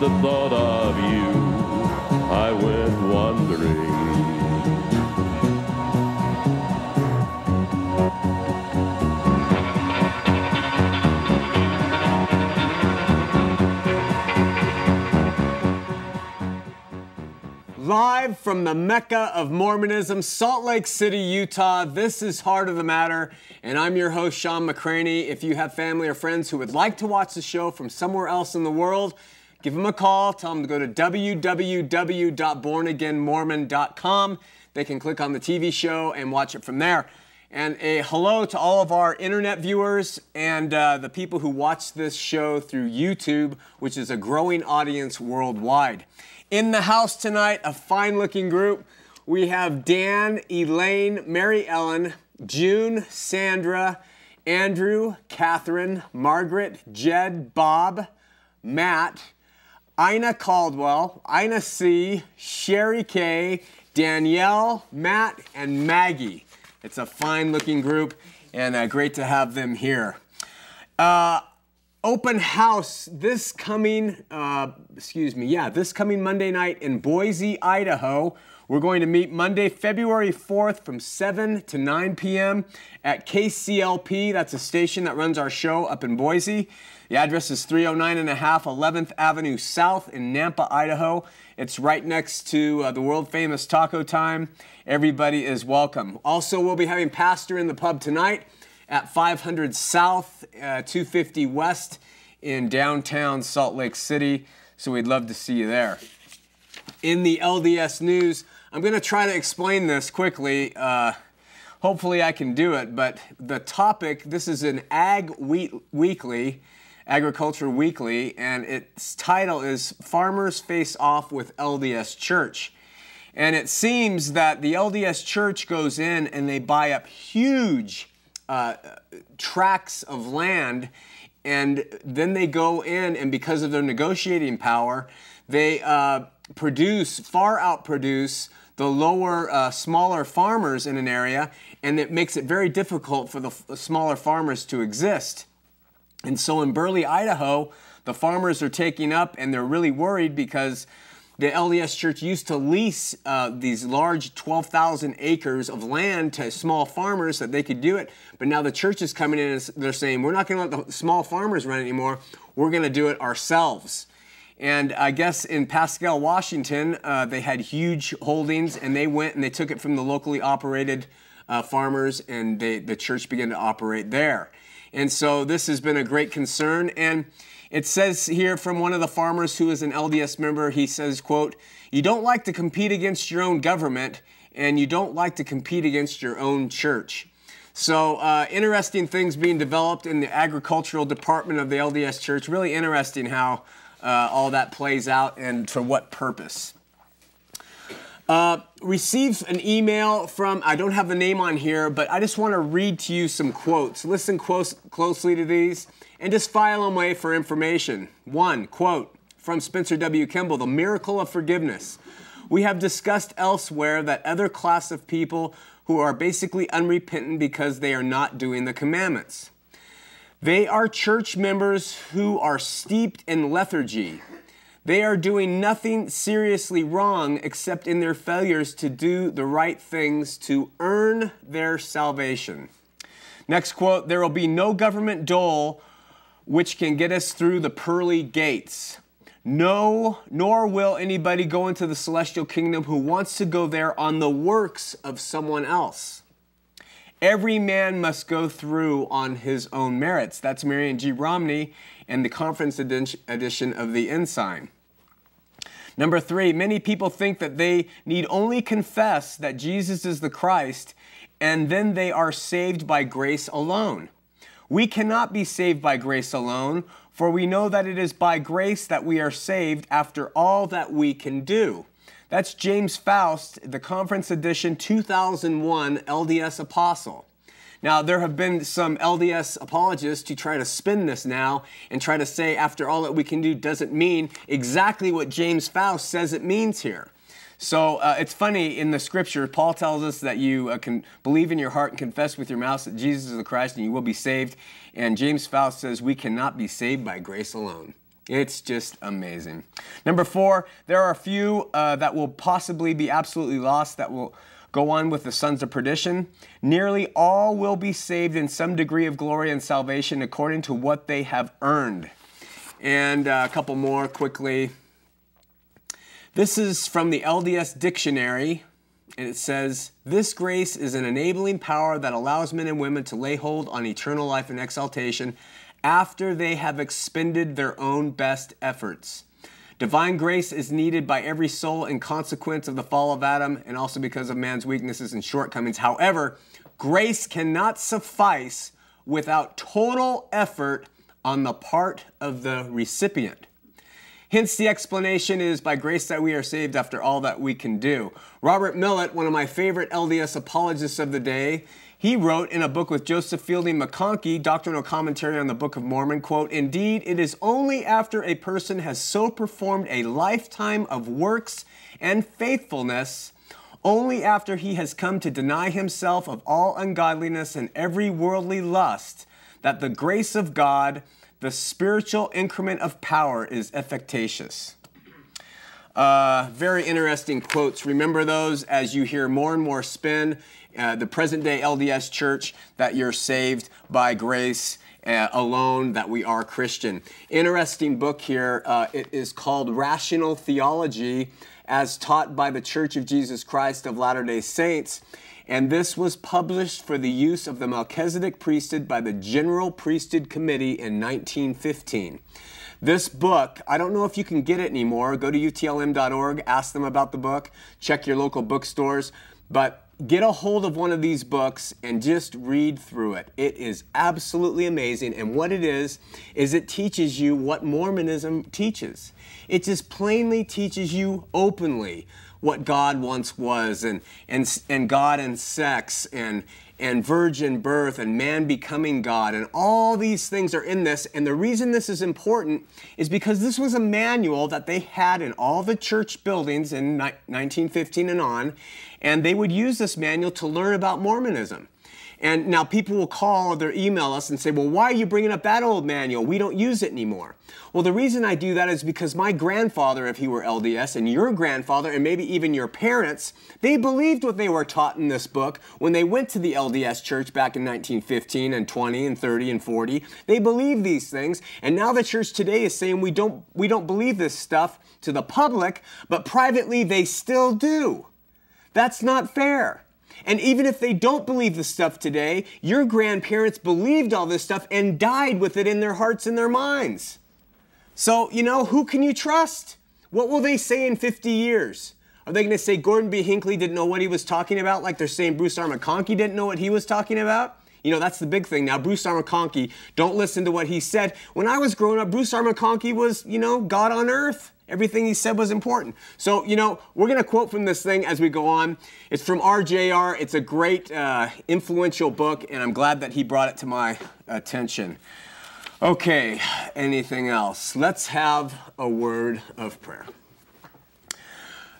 the thought of you. I went wandering. Live from the Mecca of Mormonism, Salt Lake City, Utah, this is Heart of the Matter, and I'm your host, Shawn McCraney. If you have family or friends who would like to watch the show from somewhere else in the world, give them a call. Tell them to go to www.bornagainmormon.com. They can click on the TV show and watch it from there. And a hello to all of our internet viewers and uh, the people who watch this show through YouTube, which is a growing audience worldwide. In the house tonight, a fine looking group. We have Dan, Elaine, Mary Ellen, June, Sandra, Andrew, Catherine, Margaret, Jed, Bob, Matt, Ina Caldwell, Ina C, Sherry K, Danielle, Matt, and Maggie. It's a fine looking group and uh, great to have them here. Uh, open house this coming, uh, excuse me, yeah, this coming Monday night in Boise, Idaho. We're going to meet Monday, February 4th from 7 to 9 p.m. at KCLP. That's a station that runs our show up in Boise. The address is 309 and a half 11th Avenue South in Nampa, Idaho. It's right next to uh, the world famous Taco Time. Everybody is welcome. Also, we'll be having Pastor in the pub tonight at 500 South, uh, 250 West in downtown Salt Lake City. So we'd love to see you there. In the LDS news, I'm going to try to explain this quickly. Uh, hopefully, I can do it. But the topic this is an Ag Wheat Weekly, Agriculture Weekly, and its title is Farmers Face Off with LDS Church. And it seems that the LDS Church goes in and they buy up huge uh, tracts of land, and then they go in, and because of their negotiating power, they uh, produce, far outproduce the lower, uh, smaller farmers in an area, and it makes it very difficult for the smaller farmers to exist. And so in Burley, Idaho, the farmers are taking up, and they're really worried because the LDS Church used to lease uh, these large 12,000 acres of land to small farmers that they could do it. But now the church is coming in and they're saying, we're not going to let the small farmers run anymore. We're going to do it ourselves. And I guess in Pasquale, Washington, uh, they had huge holdings and they went and they took it from the locally operated uh, farmers and they, the church began to operate there. And so this has been a great concern. And it says here from one of the farmers who is an LDS member, he says, quote, you don't like to compete against your own government and you don't like to compete against your own church. So, uh, interesting things being developed in the agricultural department of the LDS Church. Really interesting how uh, all that plays out and for what purpose. Uh, an email from, I don't have the name on here, but I just want to read to you some quotes. Listen close, closely to these and just file them away for information. One quote from Spencer W. Kimball The miracle of forgiveness. We have discussed elsewhere that other class of people who are basically unrepentant because they are not doing the commandments. They are church members who are steeped in lethargy. They are doing nothing seriously wrong except in their failures to do the right things to earn their salvation. Next quote There will be no government dole which can get us through the pearly gates. No, nor will anybody go into the celestial kingdom who wants to go there on the works of someone else. Every man must go through on his own merits. That's Marion G. Romney and the conference edition of the Ensign. Number three, many people think that they need only confess that Jesus is the Christ and then they are saved by grace alone. We cannot be saved by grace alone, for we know that it is by grace that we are saved after all that we can do. That's James Faust, the conference edition 2001 LDS Apostle. Now, there have been some LDS apologists who try to spin this now and try to say, after all that we can do doesn't mean exactly what James Faust says it means here. So uh, it's funny in the scripture, Paul tells us that you uh, can believe in your heart and confess with your mouth that Jesus is the Christ and you will be saved. And James Faust says we cannot be saved by grace alone. It's just amazing. Number four, there are a few uh, that will possibly be absolutely lost that will go on with the sons of perdition. Nearly all will be saved in some degree of glory and salvation according to what they have earned. And uh, a couple more quickly. This is from the LDS Dictionary, and it says, This grace is an enabling power that allows men and women to lay hold on eternal life and exaltation after they have expended their own best efforts. Divine grace is needed by every soul in consequence of the fall of Adam and also because of man's weaknesses and shortcomings. However, grace cannot suffice without total effort on the part of the recipient. Hence, the explanation is by grace that we are saved after all that we can do. Robert Millet, one of my favorite LDS apologists of the day, he wrote in a book with Joseph Fielding McConkie, Doctrinal Commentary on the Book of Mormon, quote, Indeed, it is only after a person has so performed a lifetime of works and faithfulness, only after he has come to deny himself of all ungodliness and every worldly lust, that the grace of God the spiritual increment of power is efficacious. Uh, very interesting quotes. Remember those as you hear more and more spin uh, the present day LDS church that you're saved by grace uh, alone, that we are Christian. Interesting book here. Uh, it is called Rational Theology as taught by the Church of Jesus Christ of Latter day Saints and this was published for the use of the Melchizedek priesthood by the General Priesthood Committee in 1915. This book, I don't know if you can get it anymore. Go to utlm.org, ask them about the book, check your local bookstores, but get a hold of one of these books and just read through it. It is absolutely amazing. And what it is, is it teaches you what Mormonism teaches. It just plainly teaches you openly what God once was and, and, and God and sex and, and virgin birth and man becoming God. And all these things are in this. And the reason this is important is because this was a manual that they had in all the church buildings in 1915 and on. And they would use this manual to learn about Mormonism. And now people will call or they'll email us and say, well, why are you bringing up that old manual? We don't use it anymore. Well, the reason I do that is because my grandfather, if he were LDS, and your grandfather, and maybe even your parents, they believed what they were taught in this book when they went to the LDS church back in 1915 and 20 and 30 and 40. They believed these things. And now the church today is saying we don't, we don't believe this stuff to the public, but privately they still do. That's not fair. And even if they don't believe the stuff today, your grandparents believed all this stuff and died with it in their hearts and their minds. So, you know, who can you trust? What will they say in 50 years? Are they going to say Gordon B. Hinckley didn't know what he was talking about, like they're saying Bruce R. McConkie didn't know what he was talking about? You know, that's the big thing. Now, Bruce R. McConkie, don't listen to what he said. When I was growing up, Bruce R. McConkie was, you know, God on earth. Everything he said was important. So, you know, we're going to quote from this thing as we go on. It's from RJR. It's a great, uh, influential book, and I'm glad that he brought it to my attention. Okay, anything else? Let's have a word of prayer.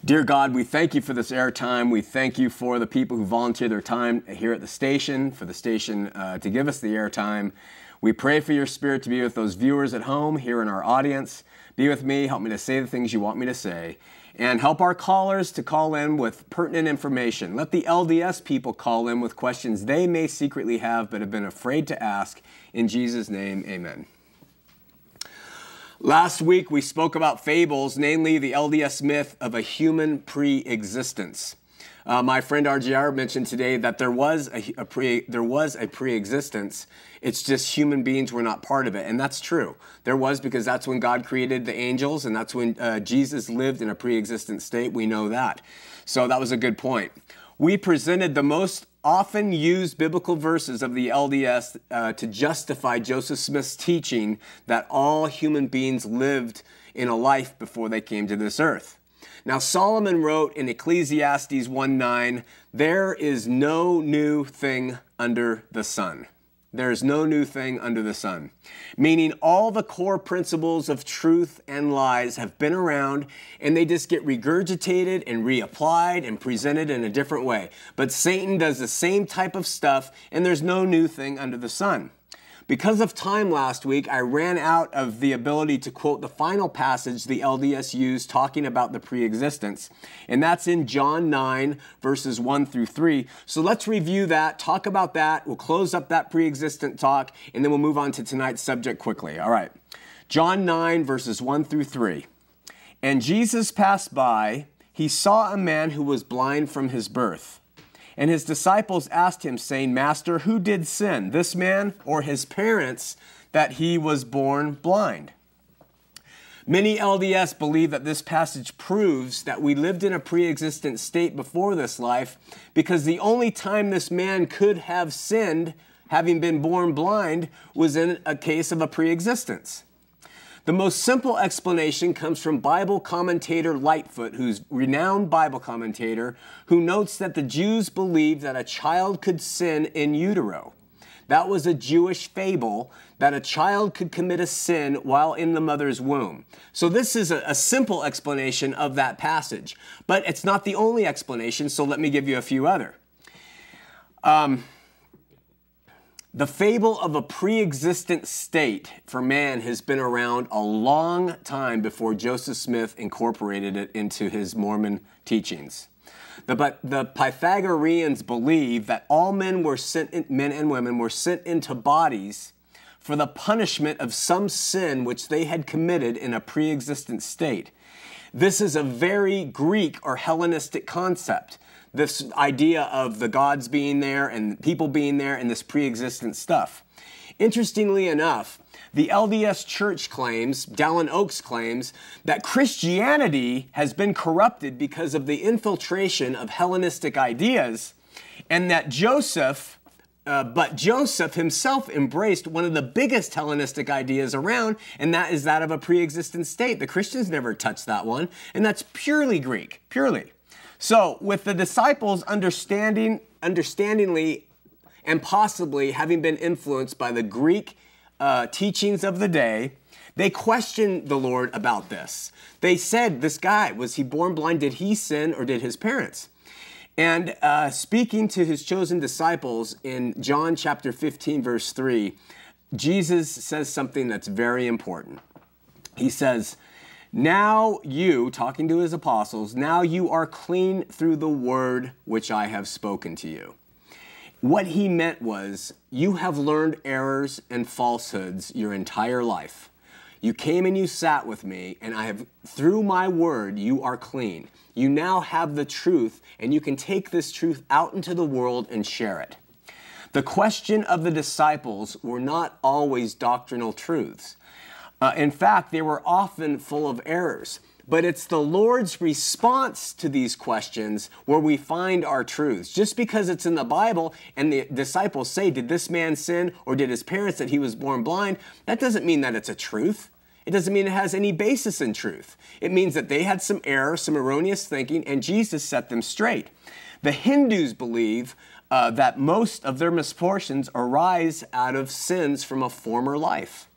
Dear God, we thank you for this airtime. We thank you for the people who volunteer their time here at the station, for the station uh, to give us the airtime. We pray for your spirit to be with those viewers at home, here in our audience. Be with me, help me to say the things you want me to say, and help our callers to call in with pertinent information. Let the LDS people call in with questions they may secretly have but have been afraid to ask. In Jesus' name, amen. Last week we spoke about fables, namely the LDS myth of a human pre existence. Uh, my friend RGR mentioned today that there was a, a pre there was a pre-existence. It's just human beings were not part of it, and that's true. There was because that's when God created the angels, and that's when uh, Jesus lived in a pre-existent state. We know that. So that was a good point. We presented the most often used biblical verses of the LDS uh, to justify Joseph Smith's teaching that all human beings lived in a life before they came to this earth. Now, Solomon wrote in Ecclesiastes 1 9, There is no new thing under the sun. There is no new thing under the sun. Meaning, all the core principles of truth and lies have been around and they just get regurgitated and reapplied and presented in a different way. But Satan does the same type of stuff and there's no new thing under the sun. Because of time last week, I ran out of the ability to quote the final passage the LDS used talking about the preexistence, and that's in John 9, verses 1 through 3. So let's review that, talk about that. We'll close up that preexistent talk, and then we'll move on to tonight's subject quickly. All right. John 9, verses 1 through 3. And Jesus passed by, he saw a man who was blind from his birth. And his disciples asked him, saying, Master, who did sin, this man or his parents, that he was born blind? Many LDS believe that this passage proves that we lived in a pre existent state before this life because the only time this man could have sinned, having been born blind, was in a case of a pre existence. The most simple explanation comes from Bible commentator Lightfoot, who's renowned Bible commentator, who notes that the Jews believed that a child could sin in utero. That was a Jewish fable that a child could commit a sin while in the mother's womb. So, this is a, a, simple explanation of that passage, but it's not the only explanation, so let me give you a few other. Um, the fable of a pre existent state for man has been around a long time before Joseph Smith incorporated it into his Mormon teachings. The, but the Pythagoreans believe that all men were sent, in, men and women were sent into bodies for the punishment of some sin which they had committed in a pre existent state. This is a very Greek or Hellenistic concept this idea of the gods being there and people being there and this pre existent stuff. Interestingly enough, the LDS Church claims, Dallin Oaks claims, that Christianity has been corrupted because of the infiltration of Hellenistic ideas, and that Joseph, uh, but Joseph himself embraced one of the biggest Hellenistic ideas around, and that is that of a pre existent state. The Christians never touched that one, and that's purely Greek, purely. So, with the disciples understanding, understandingly, and possibly having been influenced by the Greek uh, teachings of the day, they questioned the Lord about this. They said, This guy, was he born blind? Did he sin or did his parents? And uh, speaking to his chosen disciples in John chapter 15, verse 3, Jesus says something that's very important. He says, now you, talking to his apostles, now you are clean through the word which I have spoken to you. What he meant was, you have learned errors and falsehoods your entire life. You came and you sat with me, and I have, through my word, you are clean. You now have the truth, and you can take this truth out into the world and share it. The question of the disciples were not always doctrinal truths. Uh, in fact, they were often full of errors. But it's the Lord's response to these questions where we find our truths. Just because it's in the Bible and the disciples say, Did this man sin or did his parents that he was born blind? That doesn't mean that it's a truth. It doesn't mean it has any basis in truth. It means that they had some error, some erroneous thinking, and Jesus set them straight. The Hindus believe uh, that most of their misfortunes arise out of sins from a former life.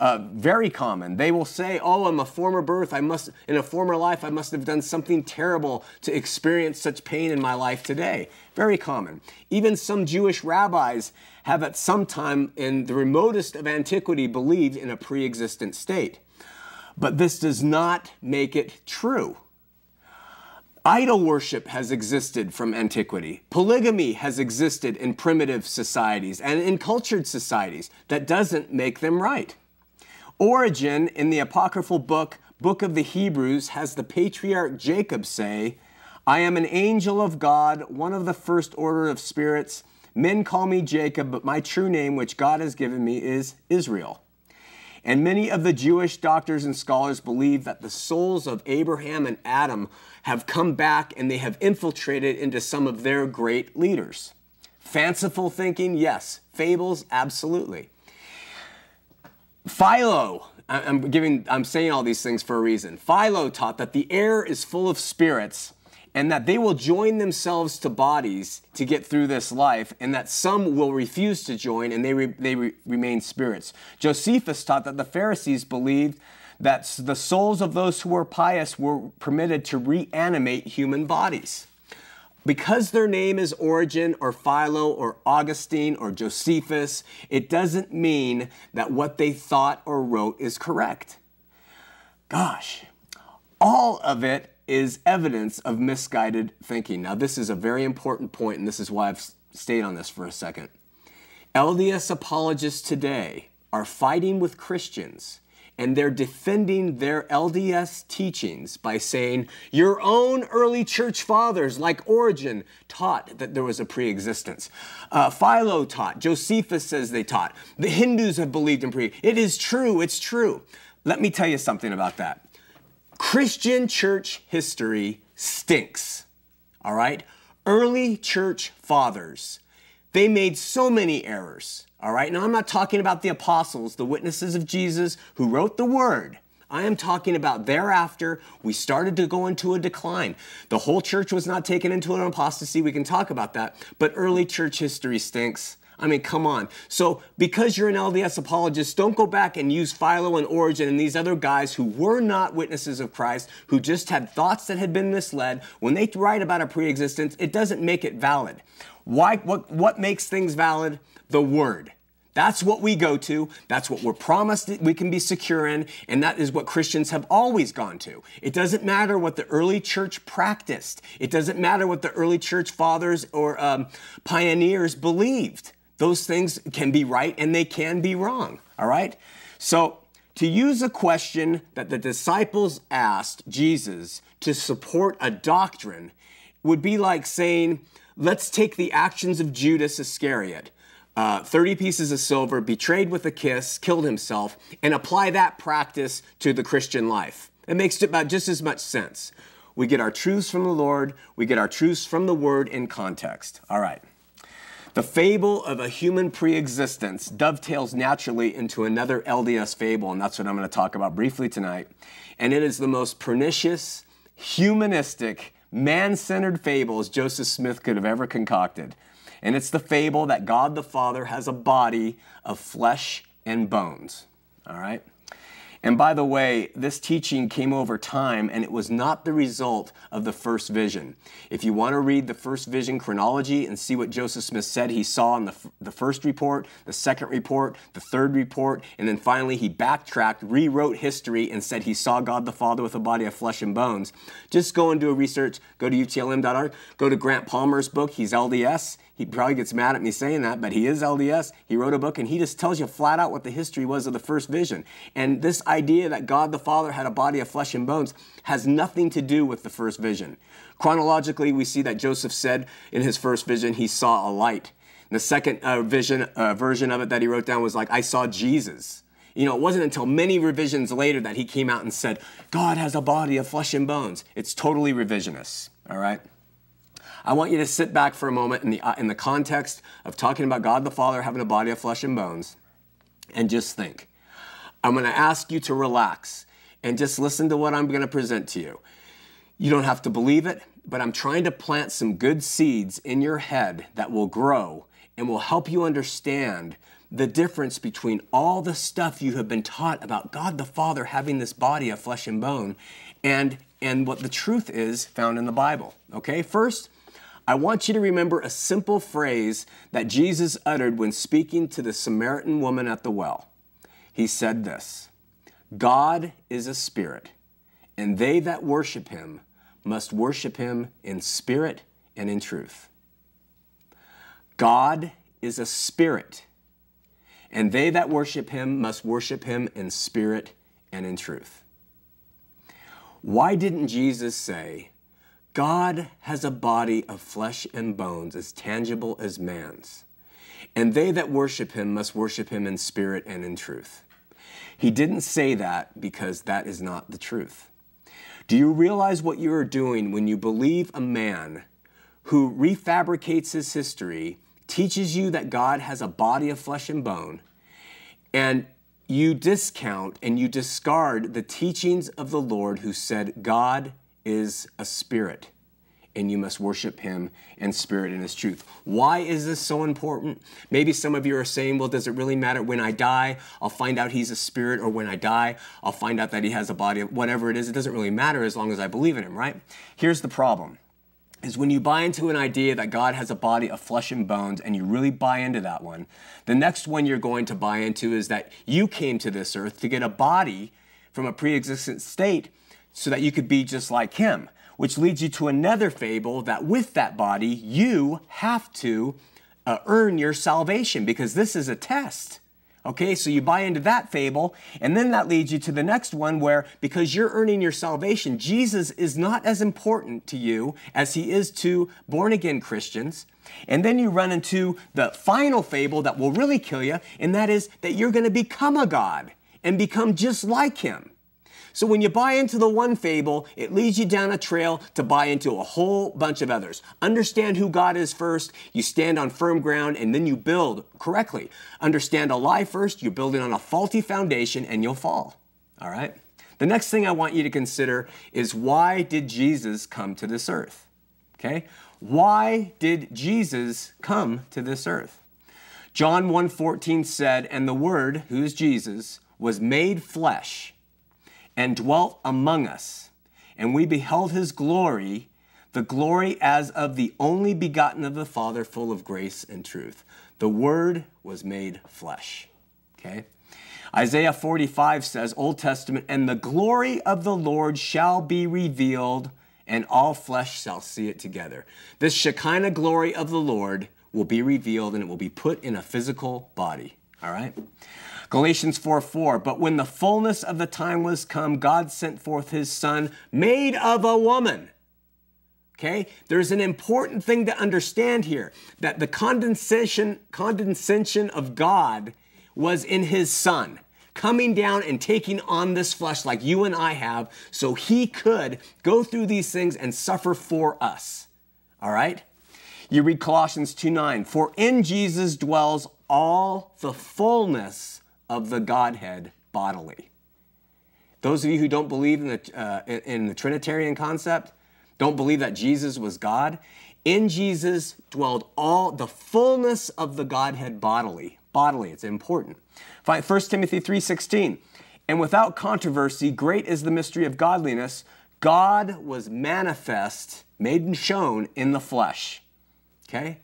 Uh, very common. They will say, "Oh, I'm a former birth. I must, in a former life, I must have done something terrible to experience such pain in my life today." Very common. Even some Jewish rabbis have, at some time in the remotest of antiquity, believed in a pre-existent state. But this does not make it true. Idol worship has existed from antiquity. Polygamy has existed in primitive societies and in cultured societies. That doesn't make them right. Origen, in the apocryphal book, Book of the Hebrews, has the patriarch Jacob say, I am an angel of God, one of the first order of spirits. Men call me Jacob, but my true name, which God has given me, is Israel. And many of the Jewish doctors and scholars believe that the souls of Abraham and Adam have come back and they have infiltrated into some of their great leaders. Fanciful thinking, yes. Fables, absolutely. Philo, I'm giving, I'm saying all these things for a reason. Philo taught that the air is full of spirits and that they will join themselves to bodies to get through this life, and that some will refuse to join and they, re, they re, remain spirits. Josephus taught that the Pharisees believed that the souls of those who were pious were permitted to reanimate human bodies. Because their name is Origen or Philo or Augustine or Josephus, it doesn't mean that what they thought or wrote is correct. Gosh, all of it is evidence of misguided thinking. Now, this is a very important point, and this is why I've stayed on this for a second. LDS apologists today are fighting with Christians and they're defending their LDS teachings by saying your own early church fathers, like Origen, taught that there was a pre existence. Uh, Philo taught, Josephus says they taught, the Hindus have believed in pre. It is true, it's true. Let me tell you something about that. Christian church history stinks, all right? Early church fathers, they made so many errors. All right, now I'm not talking about the apostles, the witnesses of Jesus who wrote the word. I am talking about thereafter, we started to go into a decline. The whole church was not taken into an apostasy. We can talk about that. But early church history stinks. I mean, come on. So, because you're an LDS apologist, don't go back and use Philo and Origen and these other guys who were not witnesses of Christ, who just had thoughts that had been misled. When they write about a pre existence, it doesn't make it valid. Why, what, what makes things valid? The Word. That's what we go to. That's what we're promised that we can be secure in. And that is what Christians have always gone to. It doesn't matter what the early church practiced. It doesn't matter what the early church fathers or um, pioneers believed. Those things can be right and they can be wrong. All right? So, to use a question that the disciples asked Jesus to support a doctrine would be like saying, let's take the actions of Judas Iscariot uh, 30 pieces of silver, betrayed with a kiss, killed himself, and apply that practice to the Christian life. It makes about just as much sense. We get our truths from the Lord, we get our truths from the Word in context. All right. The fable of a human preexistence dovetails naturally into another LDS fable, and that's what I'm going to talk about briefly tonight. And it is the most pernicious, humanistic, man centered fables Joseph Smith could have ever concocted. And it's the fable that God the Father has a body of flesh and bones. All right? And by the way, this teaching came over time and it was not the result of the first vision. If you want to read the first vision chronology and see what Joseph Smith said he saw in the, the first report, the second report, the third report, and then finally he backtracked, rewrote history, and said he saw God the Father with a body of flesh and bones, just go and do a research. Go to utlm.org, go to Grant Palmer's book, he's LDS. He probably gets mad at me saying that, but he is LDS. He wrote a book and he just tells you flat out what the history was of the first vision. And this idea that God the Father had a body of flesh and bones has nothing to do with the first vision. Chronologically, we see that Joseph said in his first vision he saw a light. And the second uh, vision uh, version of it that he wrote down was like, I saw Jesus. You know, it wasn't until many revisions later that he came out and said, God has a body of flesh and bones. It's totally revisionist, all right? I want you to sit back for a moment in the, uh, in the context of talking about God the Father having a body of flesh and bones and just think. I'm going to ask you to relax and just listen to what I'm going to present to you. You don't have to believe it, but I'm trying to plant some good seeds in your head that will grow and will help you understand the difference between all the stuff you have been taught about God the Father having this body of flesh and bone and and what the truth is found in the Bible. Okay? First, I want you to remember a simple phrase that Jesus uttered when speaking to the Samaritan woman at the well. He said this God is a spirit, and they that worship him must worship him in spirit and in truth. God is a spirit, and they that worship him must worship him in spirit and in truth. Why didn't Jesus say, God has a body of flesh and bones as tangible as man's, and they that worship him must worship him in spirit and in truth. He didn't say that because that is not the truth. Do you realize what you are doing when you believe a man who refabricates his history, teaches you that God has a body of flesh and bone, and you discount and you discard the teachings of the Lord who said, God is a spirit and you must worship him in spirit and his truth. Why is this so important? Maybe some of you are saying, well, does it really matter? When I die, I'll find out he's a spirit, or when I die, I'll find out that he has a body, whatever it is. It doesn't really matter as long as I believe in him, right? Here's the problem is when you buy into an idea that God has a body of flesh and bones and you really buy into that one, the next one you're going to buy into is that you came to this earth to get a body from a pre existent state so that you could be just like him which leads you to another fable that with that body, you have to uh, earn your salvation because this is a test. Okay, so you buy into that fable, and then that leads you to the next one where because you're earning your salvation, Jesus is not as important to you as he is to born again Christians. And then you run into the final fable that will really kill you, and that is that you're going to become a God and become just like him. So when you buy into the one fable, it leads you down a trail to buy into a whole bunch of others. Understand who God is first, you stand on firm ground, and then you build correctly. Understand a lie first, you're building on a faulty foundation, and you'll fall. All right? The next thing I want you to consider is why did Jesus come to this earth? Okay? Why did Jesus come to this earth? John 1:14 said, "And the word, who is Jesus, was made flesh and dwelt among us. And we beheld his glory, the glory as of the only begotten of the Father, full of grace and truth. The Word was made flesh. Okay? Isaiah 45 says, Old Testament, and the glory of the Lord shall be revealed, and all flesh shall see it together. This Shekinah glory of the Lord will be revealed, and it will be put in a physical body. All right? Galatians 4 4. But when the fullness of the time was come, God sent forth his son, made of a woman. Okay? There's an important thing to understand here that the condescension, condescension of God was in his son coming down and taking on this flesh like you and I have so he could go through these things and suffer for us. All right? You read Colossians 2 9. For in Jesus dwells all the fullness of the Godhead bodily. Those of you who don't believe in the, uh, in the Trinitarian concept, don't believe that Jesus was God, in Jesus dwelled all the fullness of the Godhead bodily. Bodily, it's important. 1 Timothy 3:16. And without controversy, great is the mystery of godliness. God was manifest, made and shown in the flesh. Okay?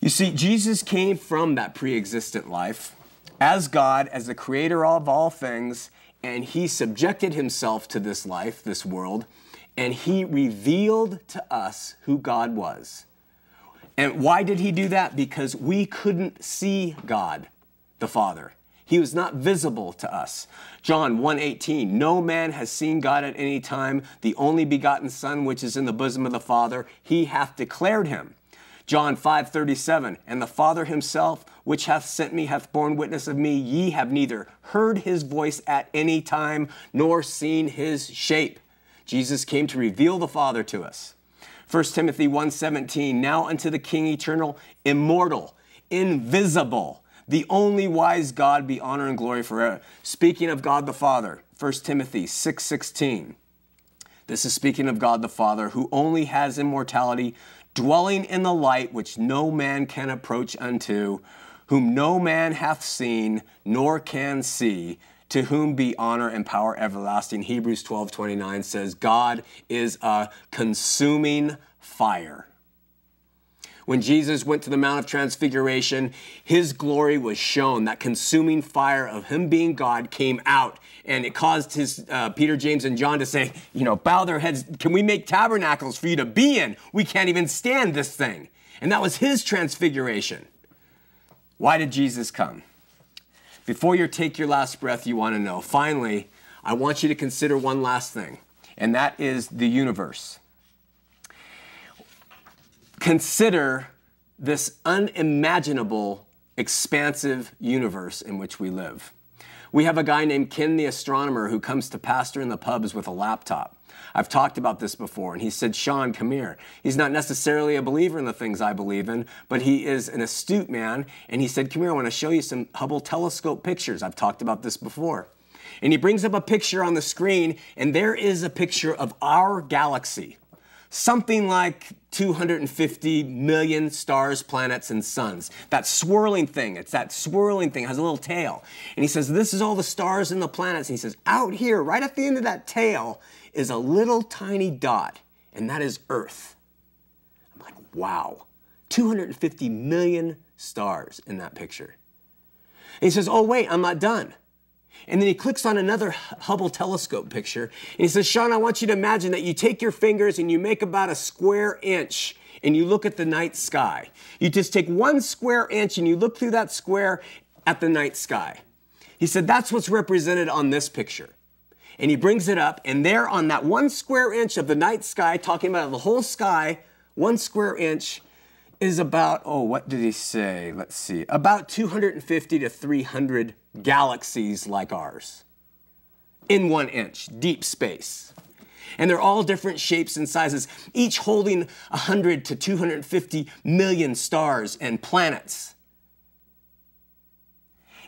You see, Jesus came from that pre existent life as God, as the creator of all things, and he subjected himself to this life, this world, and he revealed to us who God was. And why did he do that? Because we couldn't see God, the Father. He was not visible to us. John 1:18 No man has seen God at any time, the only begotten son which is in the bosom of the Father, he hath declared him. John 5 37, and the Father himself, which hath sent me, hath borne witness of me. Ye have neither heard his voice at any time, nor seen his shape. Jesus came to reveal the Father to us. 1 Timothy 1:17 Now unto the King eternal, immortal, invisible, the only wise God be honor and glory forever. Speaking of God the Father, 1 Timothy 6:16. This is speaking of God the Father, who only has immortality, dwelling in the light which no man can approach unto, whom no man hath seen nor can see, to whom be honor and power everlasting. Hebrews 12 29 says, God is a consuming fire. When Jesus went to the Mount of Transfiguration, his glory was shown. That consuming fire of him being God came out, and it caused his uh, Peter, James, and John to say, you know, bow their heads. Can we make tabernacles for you to be in? We can't even stand this thing. And that was his transfiguration. Why did Jesus come? Before you take your last breath, you want to know. Finally, I want you to consider one last thing, and that is the universe. Consider this unimaginable, expansive universe in which we live. We have a guy named Ken the astronomer who comes to pastor in the pubs with a laptop. I've talked about this before. And he said, Shawn, come here. He's not necessarily a believer in the things I believe in, but he is an astute man. And he said, Come here, I want to show you some Hubble telescope pictures. I've talked about this before. And he brings up a picture on the screen, and there is a picture of our galaxy. Something like 250 million stars, planets, and suns. That swirling thing, it's that swirling thing, has a little tail. And he says, This is all the stars and the planets. And he says, Out here, right at the end of that tail, is a little tiny dot, and that is Earth. I'm like, wow, 250 million stars in that picture. And he says, Oh, wait, I'm not done. And then he clicks on another Hubble telescope picture. And he says, Shawn, I want you to imagine that you take your fingers and you make about a square inch and you look at the night sky. You just take one square inch and you look through that square at the night sky. He said, That's what's represented on this picture and he brings it up, and there on that one square inch of the night sky, talking about the whole sky, one square inch is about, oh, what did he say? Let's see, about 250 to 300 galaxies like ours in one inch, deep space. And they're all different shapes and sizes, each holding 100 to 250 million stars and planets.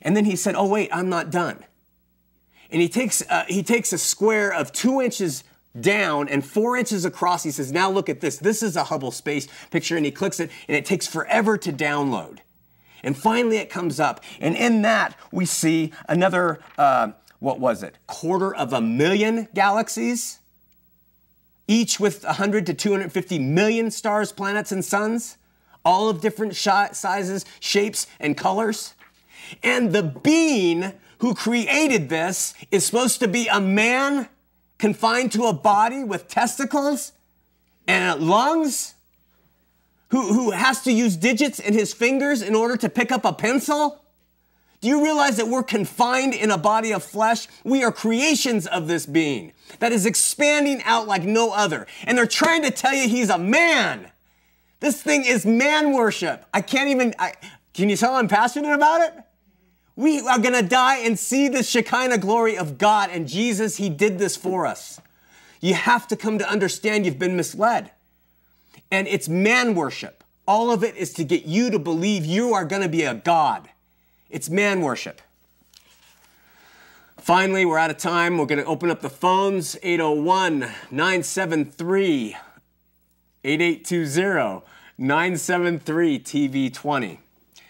And then he said, Oh, wait, I'm not done and he takes, uh, he takes a square of two inches down and four inches across. He says, Now look at this. This is a Hubble space picture. And he clicks it, and it takes forever to download. And finally, it comes up. And in that, we see another, uh, what was it, quarter of a million galaxies, each with 100 to 250 million stars, planets, and suns, all of different sizes, shapes, and colors. And the being who created this is supposed to be a man confined to a body with testicles and lungs, who, who has to use digits in his fingers in order to pick up a pencil? Do you realize that we're confined in a body of flesh? We are creations of this being that is expanding out like no other. And they're trying to tell you he's a man. This thing is man worship. I can't even, I, can you tell I'm passionate about it? We are to die and see the Shekinah glory of God. And Jesus, He did this for us. You have to come to understand you've been misled. And it's man worship. All of it is to get you to believe you are going to be a God. It's man worship. Finally, we're out of time. We're going to open up the phones 801 973 8820 973 TV20.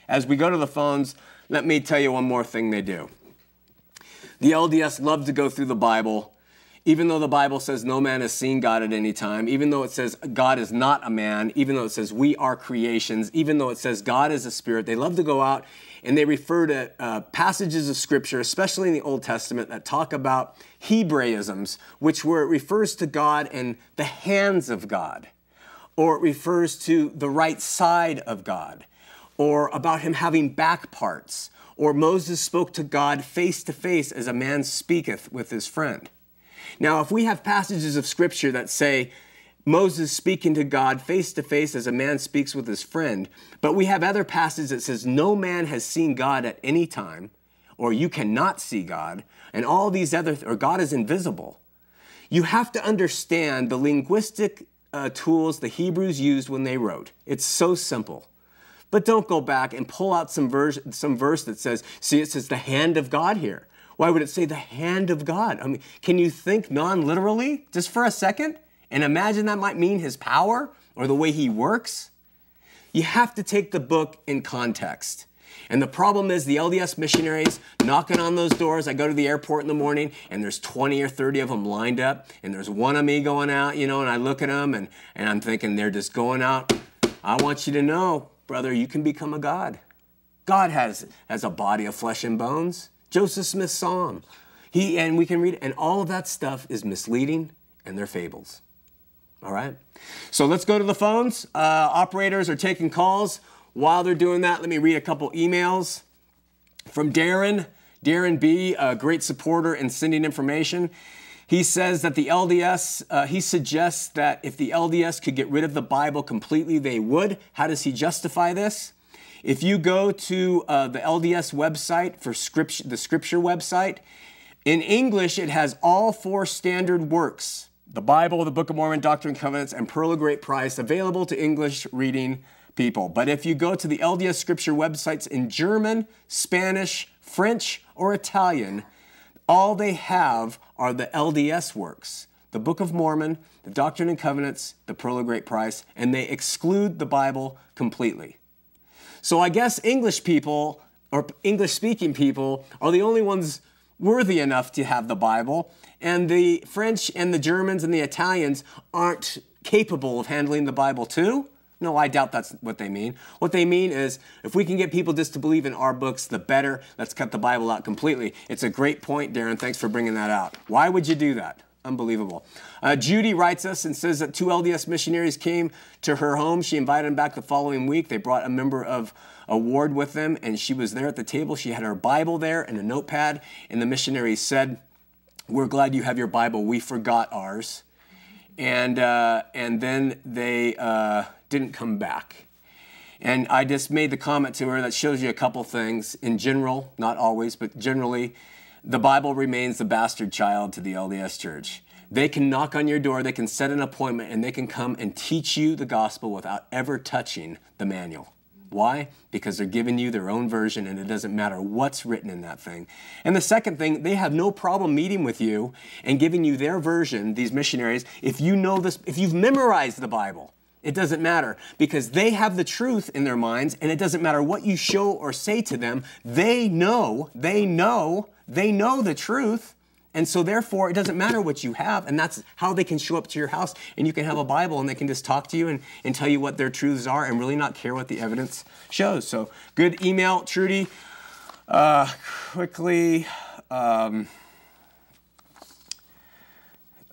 As we go to the phones, let me tell you one more thing they do. The LDS love to go through the Bible, even though the Bible says no man has seen God at any time, even though it says God is not a man, even though it says we are creations, even though it says God is a spirit, they love to go out and they refer to uh, passages of Scripture, especially in the Old Testament, that talk about Hebraisms, which where it refers to God and the hands of God, or it refers to the right side of God or about him having back parts, or Moses spoke to God face to face as a man speaketh with his friend. Now, if we have passages of scripture that say Moses speaking to God face to face as a man speaks with his friend, but we have other passages that says no man has seen God at any time, or you cannot see God, and all these other, or God is invisible. You have to understand the linguistic uh, tools the Hebrews used when they wrote. It's so simple. But don't go back and pull out some verse, some verse that says, see, it says the hand of God here. Why would it say the hand of God? I mean, can you think non literally just for a second and imagine that might mean his power or the way he works? You have to take the book in context. And the problem is the LDS missionaries knocking on those doors. I go to the airport in the morning and there's 20 or 30 of them lined up and there's one of me going out, you know, and I look at them and, and I'm thinking they're just going out. I want you to know brother, you can become a God. God has, has a body of flesh and bones. Joseph Smith saw him. He, and we can read, and all of that stuff is misleading and they're fables. All right? So let's go to the phones. Uh, operators are taking calls. While they're doing that, let me read a couple emails from Darren. Darren B., a great supporter in sending information. He says that the LDS, uh, he suggests that if the LDS could get rid of the Bible completely, they would. How does he justify this? If you go to uh, the LDS website for scripture, the scripture website, in English, it has all four standard works the Bible, the Book of Mormon, Doctrine and Covenants, and Pearl of Great Price available to English reading people. But if you go to the LDS Scripture websites in German, Spanish, French, or Italian, all they have are the LDS works the Book of Mormon, the Doctrine and Covenants, the Pearl of Great Price, and they exclude the Bible completely. So I guess English people or English speaking people are the only ones worthy enough to have the Bible, and the French and the Germans and the Italians aren't capable of handling the Bible too. No, I doubt that's what they mean. What they mean is if we can get people just to believe in our books, the better. Let's cut the Bible out completely. It's a great point, Darren. Thanks for bringing that out. Why would you do that? Unbelievable. Uh, Judy writes us and says that two LDS missionaries came to her home. She invited them back the following week. They brought a member of a ward with them, and she was there at the table. She had her Bible there and a notepad, and the missionaries said, We're glad you have your Bible. We forgot ours. And, uh, and then they uh, didn't come back. And I just made the comment to her that shows you a couple things. In general, not always, but generally, the Bible remains the bastard child to the LDS church. They can knock on your door, they can set an appointment, and they can come and teach you the gospel without ever touching the manual. Why? Because they're giving you their own version and it doesn't matter what's written in that thing. And the second thing, they have no problem meeting with you and giving you their version, these missionaries, if you know this, if you've memorized the Bible. It doesn't matter because they have the truth in their minds, and it doesn't matter what you show or say to them. They know, they know, they know the truth. And so, therefore, it doesn't matter what you have, and that's how they can show up to your house. And you can have a Bible, and they can just talk to you and, and tell you what their truths are and really not care what the evidence shows. So, good email, Trudy. Uh, quickly. Um,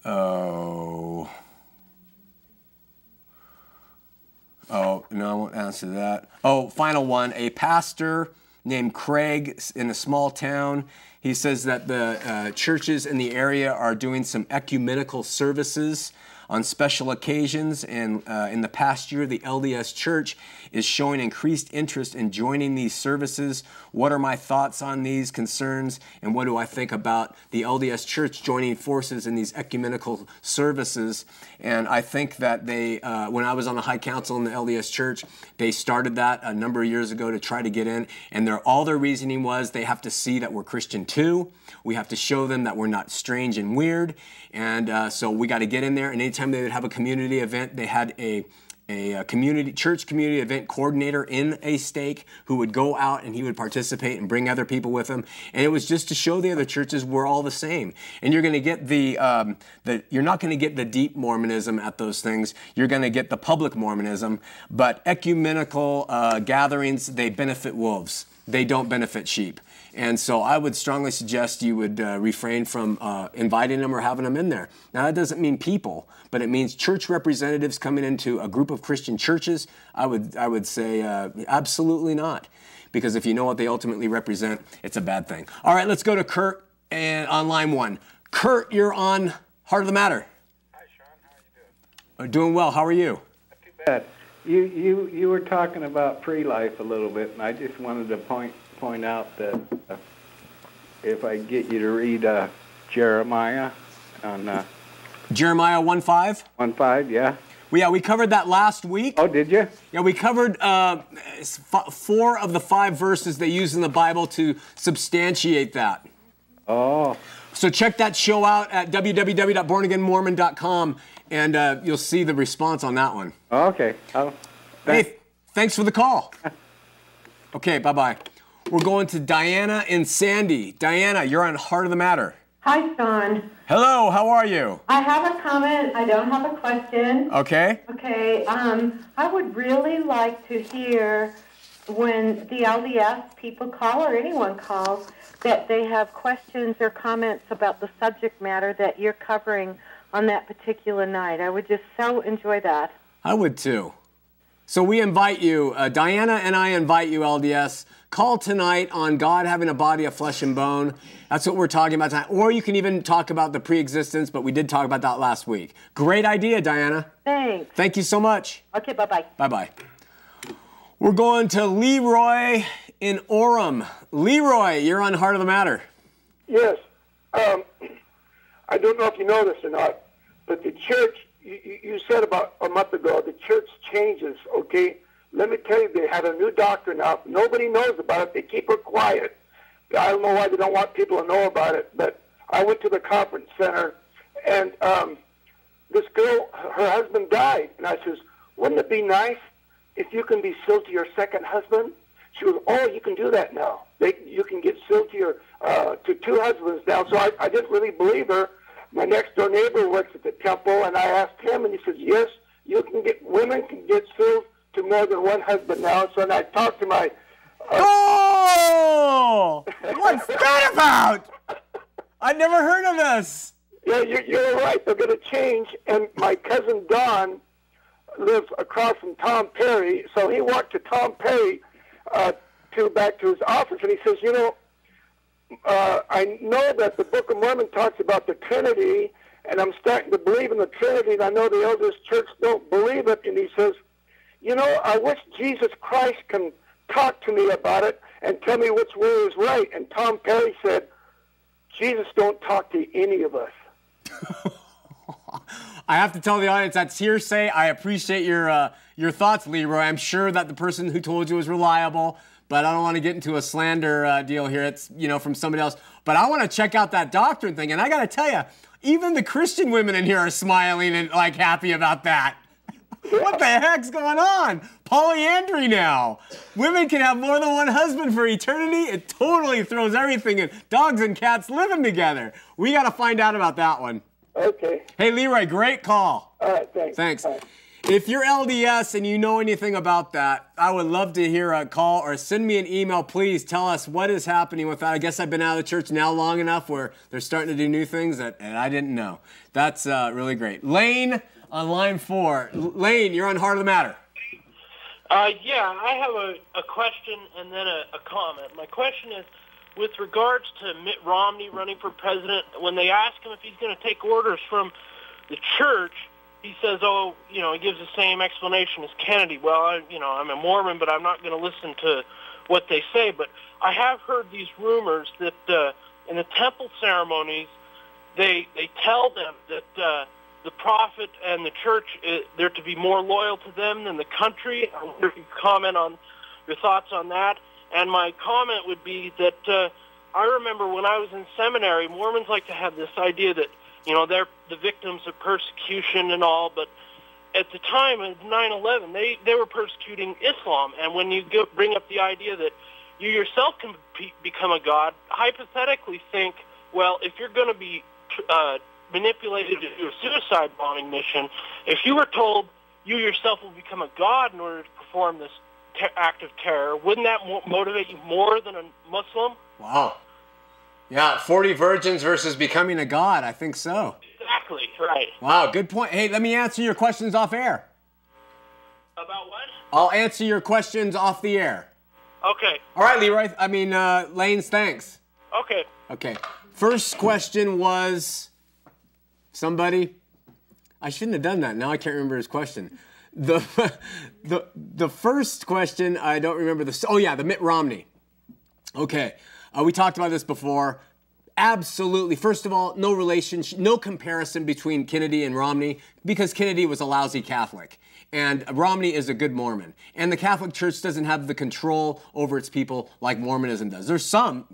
oh. Oh, no, I won't answer that. Oh, final one. A pastor named Craig in a small town. He says that the uh, churches in the area are doing some ecumenical services on special occasions. And uh, in the past year, the LDS Church is showing increased interest in joining these services. What are my thoughts on these concerns? And what do I think about the LDS Church joining forces in these ecumenical services? And I think that they, uh, when I was on the High Council in the LDS Church, they started that a number of years ago to try to get in. And their, all their reasoning was they have to see that we're Christian too. We have to show them that we're not strange and weird. And uh, so we got to get in there. And anytime they would have a community event, they had a a community church community event coordinator in a stake who would go out and he would participate and bring other people with him. And it was just to show the other churches we're all the same. And you're going to get the, um, the you're not going to get the deep mormonism at those things. You're going to get the public mormonism. But ecumenical uh, gatherings they benefit wolves. They don't benefit sheep and so I would strongly suggest you would uh, refrain from uh, inviting them or having them in there. Now, that doesn't mean people, but it means church representatives coming into a group of Christian churches. I would, I would say uh, absolutely not. Because if you know what they ultimately represent, it's a bad thing. All right, let's go to Kurt and on line one. Kurt, you're on Heart of the Matter. Hi, Shawn. How are you doing? Doing well. How are you? Not too bad. You, you, you were talking about pre-life a little bit, and I just wanted to point point out that uh, if I get you to read uh, Jeremiah on uh, Jeremiah 1 5? 1 5, yeah. Well, yeah, we covered that last week. Oh, did you? Yeah, we covered uh, four of the five verses they use in the Bible to substantiate that. Oh. So check that show out at www.bornagainmormon.com and uh, you'll see the response on that one. Okay. Oh, hey, thanks for the call. okay, bye bye. We're going to Diana and Sandy. Diana, you're on Heart of the Matter. Hi, Shawn. Hello, how are you? I have a comment. I don't have a question. Okay. Okay. Um, I would really like to hear when the LDS people call or anyone calls that they have questions or comments about the subject matter that you're covering on that particular night. I would just so enjoy that. I would too. So we invite you, uh, Diana and I invite you, LDS Call tonight on God having a body of flesh and bone. That's what we're talking about tonight. Or you can even talk about the pre-existence, but we did talk about that last week. Great idea, Diana. Thanks. Thank you so much. Okay, bye-bye. Bye-bye. We're going to Leroy in Orem. Leroy, you're on Heart of the Matter. Yes. Um, I don't know if you know this or not, but the church, you, you you said about a month ago, the church changes, okay? Let me tell you, they have a new doctrine now. Nobody knows about it. They keep it quiet. I don't know why they don't want people to know about it, but I went to the conference center, and um, this girl, her husband died, and I says, wouldn't it be nice if you can be sealed to your second husband? She goes, oh, you can do that now. They, you can get sealed to your uh, to two husbands now. So I, I didn't really believe her. My next door neighbor works at the temple, and I asked him, and he says, yes, you can get women can get sealed to more than one husband now. So then I talked to my Oh! What's that about? I'd never heard of this. Yeah, you're, you're right. They're going to change. And my cousin Don lives across from Tom Perry, so he walked to Tom Perry uh, to back to his office, and he says, you know, uh, I know that the Book of Mormon talks about the Trinity, and I'm starting to believe in the Trinity, and I know the elders church don't believe it. And he says, you know, I wish Jesus Christ can talk to me about it and tell me which way is right. And Tom Perry said, Jesus don't talk to any of us. I have to tell the audience that's hearsay. I appreciate your uh, your thoughts, Leroy. I'm sure that the person who told you was reliable, but I don't want to get into a slander uh, deal here. It's you know from somebody else. But I want to check out that doctrine thing, and I got to tell you, even the Christian women in here are smiling and like happy about that. What the heck's going on? Polyandry now. Women can have more than one husband for eternity. It totally throws everything in. Dogs and cats living together. We got to find out about that one. Okay. Hey, Leroy, great call. All right. Thanks. Thanks. Right. If you're LDS and you know anything about that, I would love to hear a call or send me an email. Please tell us what is happening with that. I guess I've been out of the church now long enough where they're starting to do new things that and I didn't know. That's uh, really great. Lane on line four. Lane, you're on Heart of the Matter. Uh, yeah, I have a, a question and then a, a comment. My question is, with regards to Mitt Romney running for president, when they ask him if he's going to take orders from the church, he says, "Oh, you know," he gives the same explanation as Kennedy. Well, I, you know, I'm a Mormon, but I'm not going to listen to what they say. But I have heard these rumors that uh, in the temple ceremonies, they they tell them that uh, the prophet and the church uh, they're to be more loyal to them than the country. I wonder if you comment on your thoughts on that. And my comment would be that uh, I remember when I was in seminary, Mormons like to have this idea that you know they're the victims of persecution and all, but at the time of 9/11, they they were persecuting Islam. And when you go, bring up the idea that you yourself can be, become a god, hypothetically think, well, if you're going to be uh, manipulated to do a suicide bombing mission, if you were told you yourself will become a god in order to perform this ter- act of terror, wouldn't that mo- motivate you more than a Muslim? Wow. Yeah, 40 virgins versus becoming a god. I think so. Exactly, right. Wow, good point. Hey, let me answer your questions off air. About what? I'll answer your questions off the air. Okay, All right, Leroy. I mean, uh, Lane's thanks. okay. Okay. First question was somebody. I shouldn't have done that. Now I can't remember his question. The the the first question I don't remember the. Oh yeah, the Mitt Romney. Okay, uh, we talked about this before. Absolutely. First of all, no relation, no comparison between Kennedy and Romney because Kennedy was a lousy Catholic and Romney is a good Mormon. And the Catholic Church doesn't have the control over its people like Mormonism does. There's some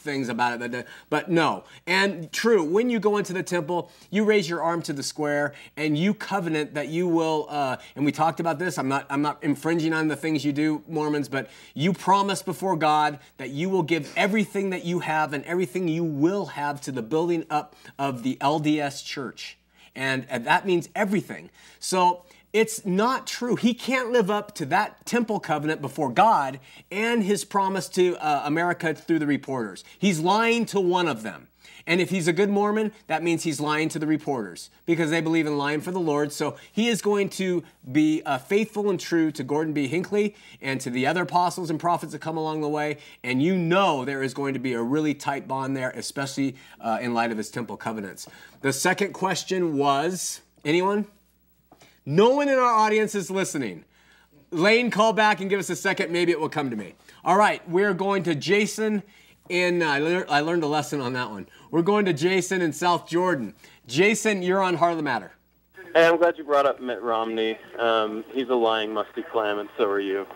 things about it that but no. And true when you go into the temple you raise your arm to the square and you covenant that you will uh, and we talked about this i'm not i'm not infringing on the things you do mormons but you promise before god that you will give everything that you have and everything you will have to the building up of the lds church. And, and that means everything. So it's not true. He can't live up to that temple covenant before God and his promise to uh, America through the reporters. He's lying to one of them. And if he's a good Mormon, that means he's lying to the reporters because they believe in lying for the Lord. So he is going to be uh, faithful and true to Gordon B. Hinckley and to the other apostles and prophets that come along the way. And you know there is going to be a really tight bond there, especially uh, in light of his temple covenants. The second question was anyone? No one in our audience is listening. Lane, call back and give us a second. Maybe it will come to me. All right, we're going to Jason in. Uh, I, lear- I learned a lesson on that one. We're going to Jason in South Jordan. Jason, you're on Heart of the Matter. Hey, I'm glad you brought up Mitt Romney. Um, he's a lying musty clam, and so are you.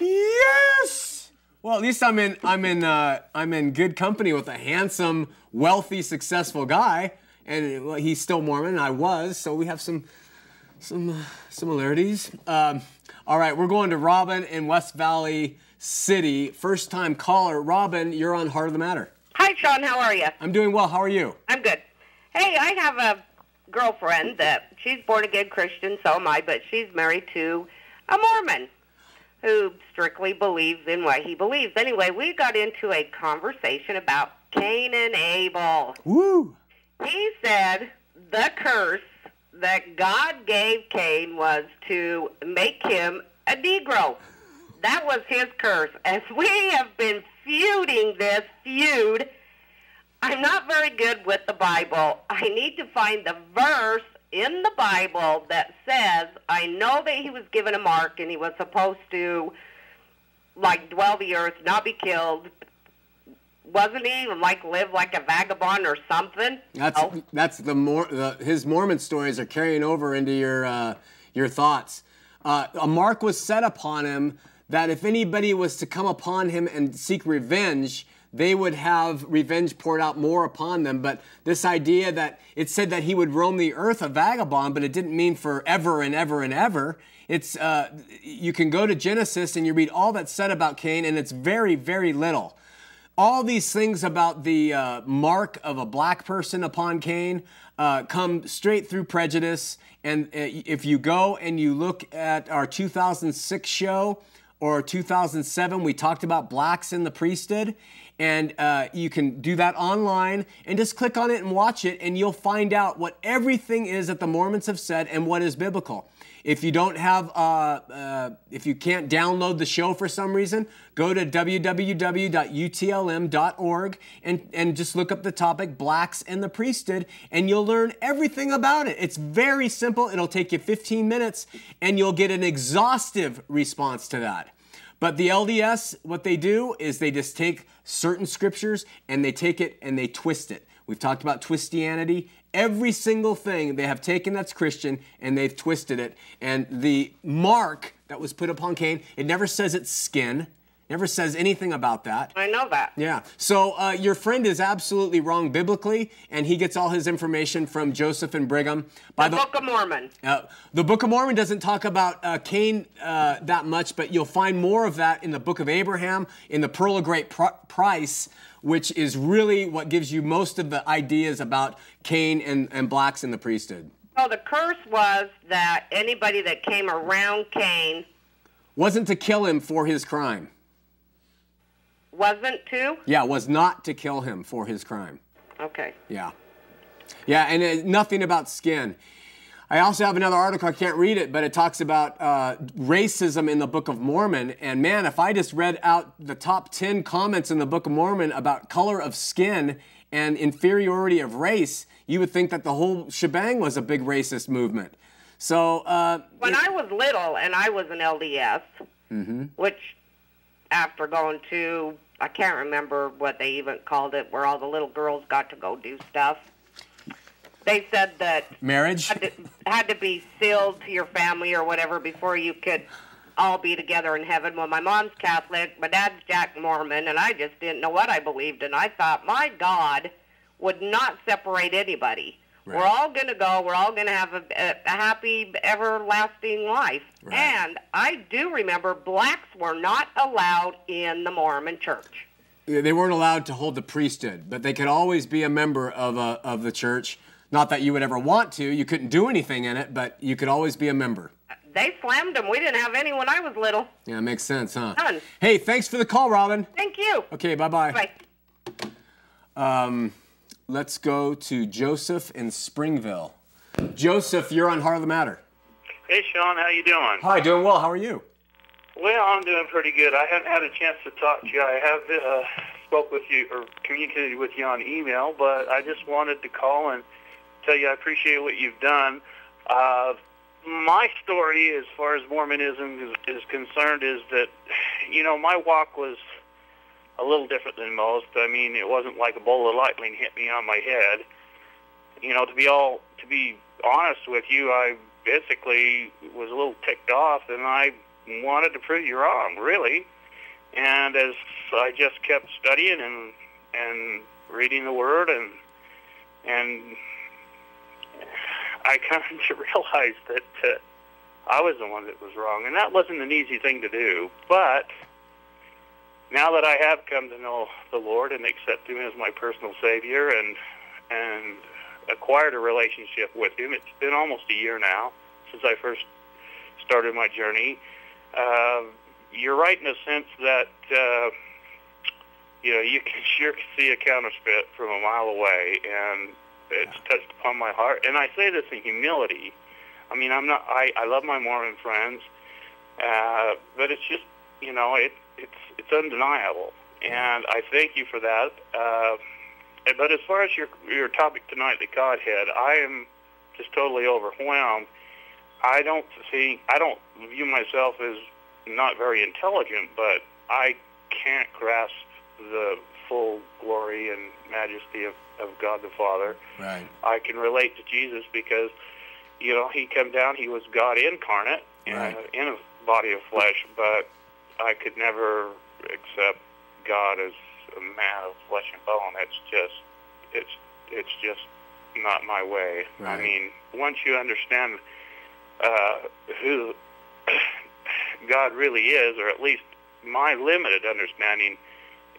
Yes. Well, at least I'm in I'm in uh, I'm in good company with a handsome, wealthy, successful guy, and he's still Mormon. And I was, so we have some some uh, similarities. Um, all right, we're going to Robin in West Valley City. First time caller, Robin. You're on Heart of the Matter. Hi, Shawn. How are you? I'm doing well. How are you? I'm good. Hey, I have a girlfriend that she's born again Christian, so am I, but she's married to a Mormon who strictly believes in what he believes. Anyway, we got into a conversation about Cain and Abel. Woo! He said the curse that God gave Cain was to make him a Negro. That was his curse. As we have been feuding this feud, I'm not very good with the Bible. I need to find the verse in the Bible that says, I know that he was given a mark and he was supposed to, like, dwell the earth, not be killed. Wasn't he like live like a vagabond or something? That's Oh. that's the more the, his Mormon stories are carrying over into your uh, your thoughts. Uh, a mark was set upon him that if anybody was to come upon him and seek revenge, they would have revenge poured out more upon them. But this idea that it said that he would roam the earth a vagabond, but it didn't mean forever and ever and ever. It's uh, you can go to Genesis and you read all that's said about Cain, and it's very very little all these things about the uh, mark of a black person upon Cain uh, come straight through prejudice. And uh, if you go and you look at our 2006 show or 2007, we talked about blacks in the priesthood. And uh, you can do that online and just click on it and watch it, and you'll find out what everything is that the Mormons have said and what is biblical. If you don't have, uh, uh, if you can't download the show for some reason, go to www.utlm.org and, and just look up the topic Blacks and the Priesthood, and you'll learn everything about it. It's very simple. It'll take you 15 minutes, and you'll get an exhaustive response to that. But the LDS, what they do is they just take certain scriptures and they take it and they twist it. We've talked about twistianity. Every single thing they have taken that's Christian and they've twisted it. And the mark that was put upon Cain, it never says it's skin, never says anything about that. I know that. Yeah. So uh, your friend is absolutely wrong biblically, and he gets all his information from Joseph and Brigham. By The Book of Mormon. uh, the Book of Mormon doesn't talk about uh, Cain uh, that much, but you'll find more of that in the Book of Abraham, in the Pearl of Great Pr- Price, which is really what gives you most of the ideas about Cain and, and blacks in the priesthood. Well, the curse was that anybody that came around Cain Wasn't to kill him for his crime. wasn't to? Yeah, was not to kill him for his crime. Okay. Yeah. Yeah, and uh, nothing about skin. I also have another article, I can't read it, but it talks about uh, racism in the Book of Mormon. And man, if I just read out the top 10 comments in the Book of Mormon about color of skin and inferiority of race, you would think that the whole shebang was a big racist movement. So, uh, When I was little and I was an LDS, which after going to, I can't remember what they even called it, where all the little girls got to go do stuff. They said that marriage? had to, had to be sealed to your family or whatever before you could all be together in heaven. Well, my mom's Catholic, my dad's Jack Mormon, and I just didn't know what I believed. And I thought, my God would not separate anybody. We're all going to go. We're all going to have a, a, a happy, everlasting life. Right. And I do remember blacks were not allowed in the Mormon church. they weren't allowed to hold the priesthood, but they could always be a member of, a, of the church. Not that you would ever want to, you couldn't do anything in it, but you could always be a member. They slammed them. We didn't have any when I was little. Yeah, makes sense, huh? None. Hey, thanks for the call, Robin. Thank you. Okay, bye bye. Bye. Um, Let's go to Joseph in Springville. Joseph, you're on Heart of the Matter. Hey, Shawn, how you doing? Hi, doing well. How are you? Well, I'm doing pretty good. I haven't had a chance to talk to you. I have uh, spoke with you or communicated with you on email, but I just wanted to call and tell you I appreciate what you've done. Uh, my story, as far as Mormonism is, is concerned, is that you know my walk was a little different than most. I mean, it wasn't like a bolt of lightning hit me on my head. you know, to be all to be honest with you, I basically was a little ticked off, and I wanted to prove you wrong, really. And as I just kept studying and and reading the Word, and and I come to realize that uh, I was the one that was wrong, and that wasn't an easy thing to do. But now that I have come to know the Lord and accept Him as my personal Savior, and and acquired a relationship with Him, it's been almost a year now since I first started my journey. Uh, you're right in the sense that uh, you know you can sure see a counterfeit from a mile away, and it's touched upon my heart. And I say this in humility. I mean, I'm not. I I love my Mormon friends, uh, but it's just you know it it's it's undeniable, and I thank you for that. Uh, but as far as your your topic tonight, the Godhead, I am just totally overwhelmed. I don't see. I don't view myself as not very intelligent, but I can't grasp the full glory and majesty of, of God the Father. Right. I can relate to Jesus because, you know, he came down, he was God incarnate Right. uh, in a body of flesh, but I could never accept God as a man of flesh and bone. It's just, it's, it's just not my way. Right. I mean, once you understand uh, who God really is, or at least my limited understanding,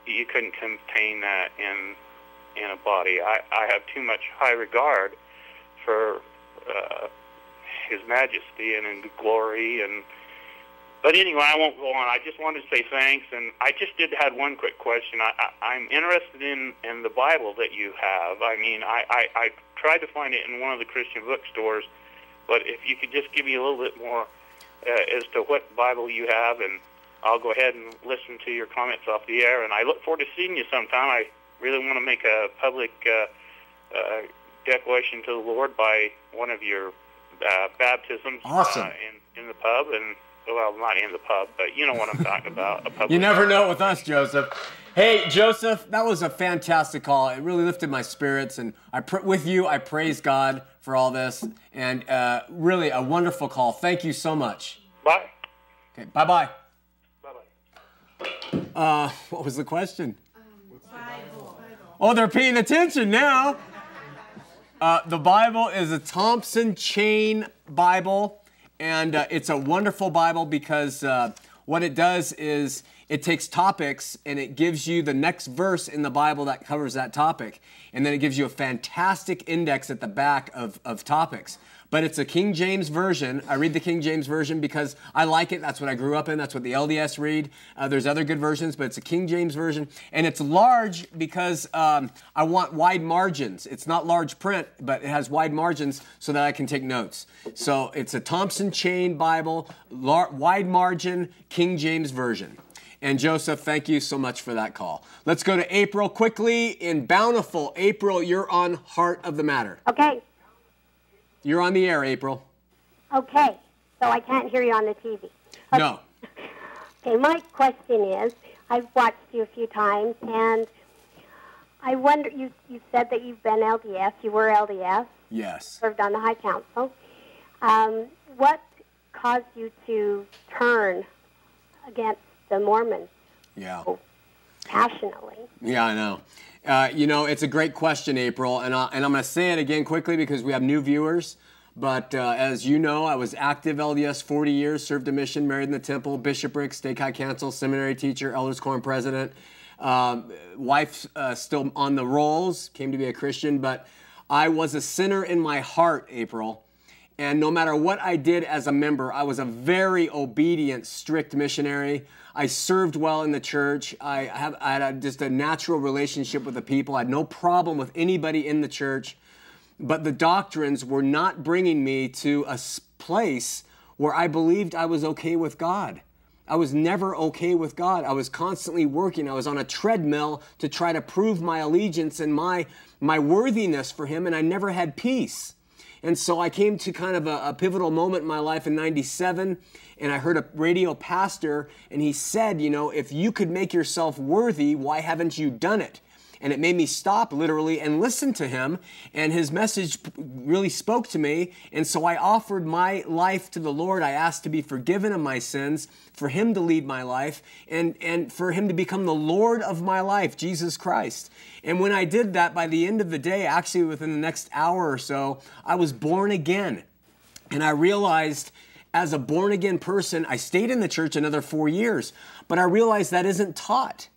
you couldn't contain that in in a body. I, I have too much high regard for uh, His Majesty and in glory and. But anyway, I won't go on. I just wanted to say thanks, and I just did had one quick question. I, I, I'm interested in in the Bible that you have. I mean, I, I I tried to find it in one of the Christian bookstores, but if you could just give me a little bit more uh, as to what Bible you have, and I'll go ahead and listen to your comments off the air. And I look forward to seeing you sometime. I really want to make a public uh, uh, declaration to the Lord by one of your uh, baptisms Awesome. uh, in in the pub, and well, not in the pub, but you know what I'm talking about. A public You never know with us, Joseph. Hey, Joseph, that was a fantastic call. It really lifted my spirits, and I pr- with you, I praise God for all this, and uh, really a wonderful call. Thank you so much. Bye. Okay. Bye bye. Uh, what was the question? Oh, they're paying attention now. Uh, the Bible is a Thompson Chain Bible, and uh, it's a wonderful Bible because uh, what it does is it takes topics and it gives you the next verse in the Bible that covers that topic. And then it gives you a fantastic index at the back of, of topics. But it's a King James version. I read the King James version because I like it. That's what I grew up in. That's what the LDS read. Uh, there's other good versions, but it's a King James version. And it's large because um, I want wide margins. It's not large print, but it has wide margins so that I can take notes. So it's a Thompson Chain Bible, lar- wide margin, King James version. And Joseph, thank you so much for that call. Let's go to April quickly in Bountiful. April, you're on Heart of the Matter. Okay, You're on the air, April. okay. So I can't hear you on the TV. No. Okay, my question is I've watched you a few times, and I wonder you, you said that you've been LDS, you were LDS, Yes. served on the High Council. Um, what caused you to turn against the Mormons Yeah. Passionately? Yeah, I know. Uh, you know, it's a great question, April, and, I, and I'm going to say it again quickly because we have new viewers. But uh, as you know, I was active LDS 40 years, served a mission, married in the temple, bishopric, stake high council, seminary teacher, elders quorum president. Um, wife uh, still on the rolls, came to be a Christian, but I was a sinner in my heart, April. And no matter what I did as a member, I was a very obedient, strict missionary. I served well in the church. I, have, I had a, just a natural relationship with the people. I had no problem with anybody in the church. But the doctrines were not bringing me to a place where I believed I was okay with God. I was never okay with God. I was constantly working. I was on a treadmill to try to prove my allegiance and my, my worthiness for Him, and I never had peace. And so I came to kind of a, a pivotal moment in my life in 97, and I heard a radio pastor, and he said, You know, if you could make yourself worthy, why haven't you done it? And it made me stop literally and listen to him. And his message really spoke to me. And so I offered my life to the Lord. I asked to be forgiven of my sins, for him to lead my life, and, and for him to become the Lord of my life, Jesus Christ. And when I did that, by the end of the day, actually within the next hour or so, I was born again. And I realized as a born again person, I stayed in the church another four years, but I realized that isn't taught.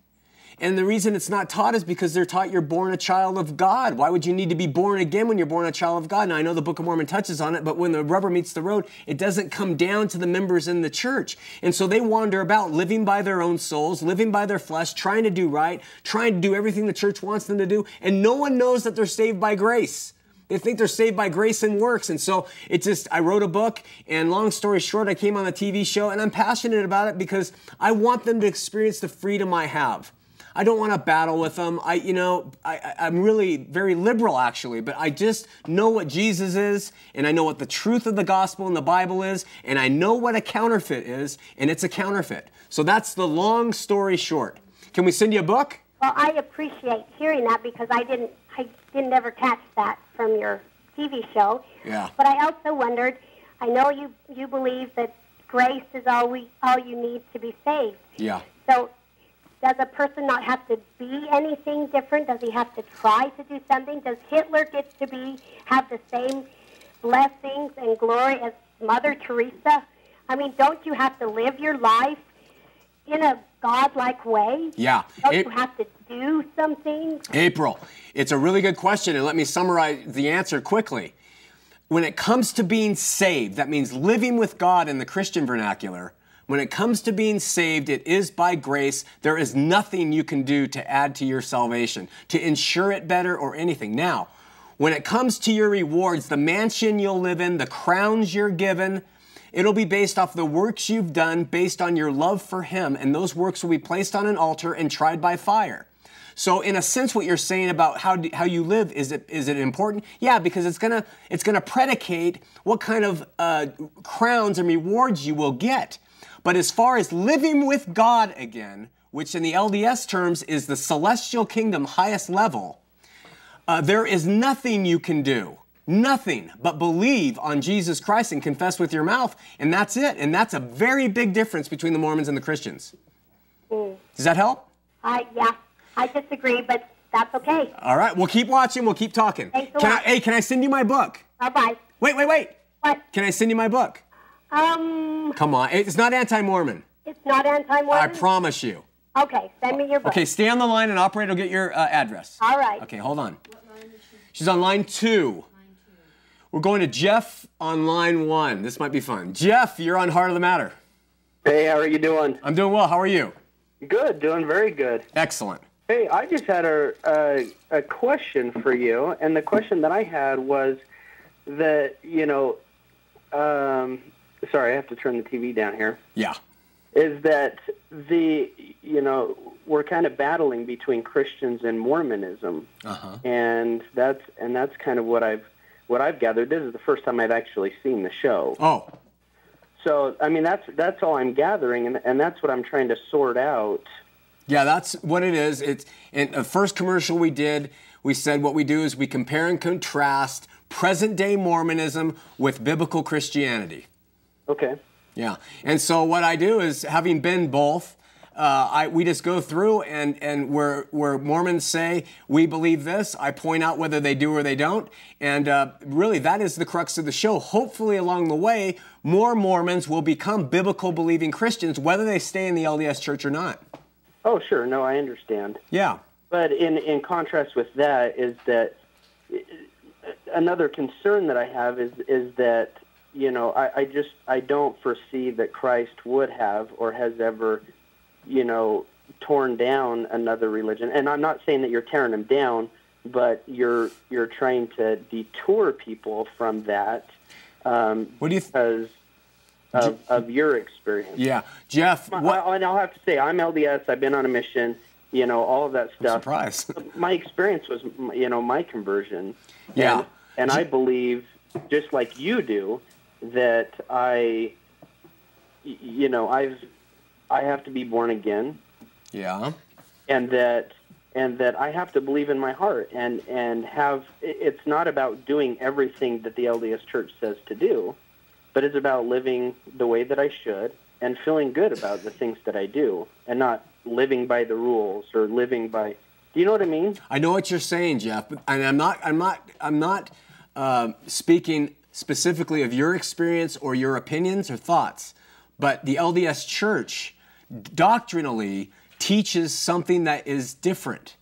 And the reason it's not taught is because they're taught you're born a child of God. Why would you need to be born again when you're born a child of God? Now, I know the Book of Mormon touches on it, but when the rubber meets the road, it doesn't come down to the members in the church. And so they wander about living by their own souls, living by their flesh, trying to do right, trying to do everything the church wants them to do, and no one knows that they're saved by grace. They think they're saved by grace and works. And so it just, I wrote a book, and long story short, I came on a TV show, and I'm passionate about it because I want them to experience the freedom I have. I don't want to battle with them. I, you know, I, I'm really very liberal actually, but I just know what Jesus is, and I know what the truth of the gospel and the Bible is, and I know what a counterfeit is, and it's a counterfeit. So that's the long story short. Can we send you a book? Well, I appreciate hearing that because I didn't, I didn't ever catch that from your TV show. Yeah. But I also wondered, I know you you believe that grace is all we all you need to be saved. Yeah. So, does a person not have to be anything different? Does he have to try to do something? Does Hitler get to be have the same blessings and glory as Mother Teresa? I mean, don't you have to live your life in a godlike way? Yeah. Don't It- you have to do something? April, it's a really good question, and let me summarize the answer quickly. When it comes to being saved, that means living with God in the Christian vernacular. When it comes to being saved, it is by grace. There is nothing you can do to add to your salvation, to ensure it better, or anything. Now, when it comes to your rewards, the mansion you'll live in, the crowns you're given, It'll be based off the works you've done, based on your love for Him, and those works will be placed on an altar and tried by fire. So, in a sense, what you're saying about how do, how you live is it is it important? Yeah, because it's gonna it's gonna predicate what kind of uh, crowns and rewards you will get. But as far as living with God again, which in the LDS terms is the celestial kingdom highest level, uh, there is nothing you can do. Nothing but believe on Jesus Christ and confess with your mouth, and that's it. And that's a very big difference between the Mormons and the Christians. Mm. Does that help? I yeah, I disagree, but that's okay. All right, we'll keep watching. We'll keep talking. Thanks a Can I, hey, can I send you my book? Bye bye. Wait, wait, wait. What? Can I send you my book? Um, Come on, it's not anti-Mormon. it's not anti-Mormon. I promise you. Okay, send me your book. Okay, stay on the line, and operator will get your uh, address. All right. Okay, hold on. She's on line two. We're going to Jeff on line one. This might be fun. Jeff, you're on Heart of the Matter. Hey, how are you doing? I'm doing well. How are you? Good, doing very good. Excellent. Hey, I just had a, a a question for you, and the question that I had was that you know, um, sorry, I have to turn the TV down here. Yeah. Is that the you know we're kind of battling between Christians and Mormonism, Uh-huh. and that's and that's kind of what I've what I've gathered. This is the first time I've actually seen the show. Oh. So I mean that's that's all I'm gathering, and and that's what I'm trying to sort out. Yeah, that's what it is. It's in the first commercial we did. We said what we do is we compare and contrast present day Mormonism with biblical Christianity. Okay. Yeah, and so what I do is, having been both, uh, I, we just go through and, and where, where Mormons say we believe this, I point out whether they do or they don't, and uh, really that is the crux of the show. Hopefully, along the way, more Mormons will become biblical believing Christians, whether they stay in the LDS Church or not. Oh, sure. No, I understand. Yeah. But in in contrast with that is that uh, another concern that I have is is that you know I, I just I don't foresee that Christ would have or has ever you know torn down another religion. And I'm not saying that you're tearing them down, but you're you're trying to detour people from that. Um, what do you? Because of, of your experience. Yeah, Jeff. What? I, and I'll have to say, I'm LDS. I've been on a mission. You know, all of that stuff. Surprise. my experience was, you know, my conversion. Yeah. And, and I believe, just like you do, that I, you know, I've, I have to be born again, Yeah. and that and that I have to believe in my heart and and have it's not about doing everything that the LDS Church says to do, but it's about living the way that I should and feeling good about the things that I do and not living by the rules or living by do you know what I mean? I know what you're saying, Jeff, but and I'm not I'm not I'm not uh, speaking specifically of your experience or your opinions or thoughts, but the LDS Church doctrinally teaches something that is different.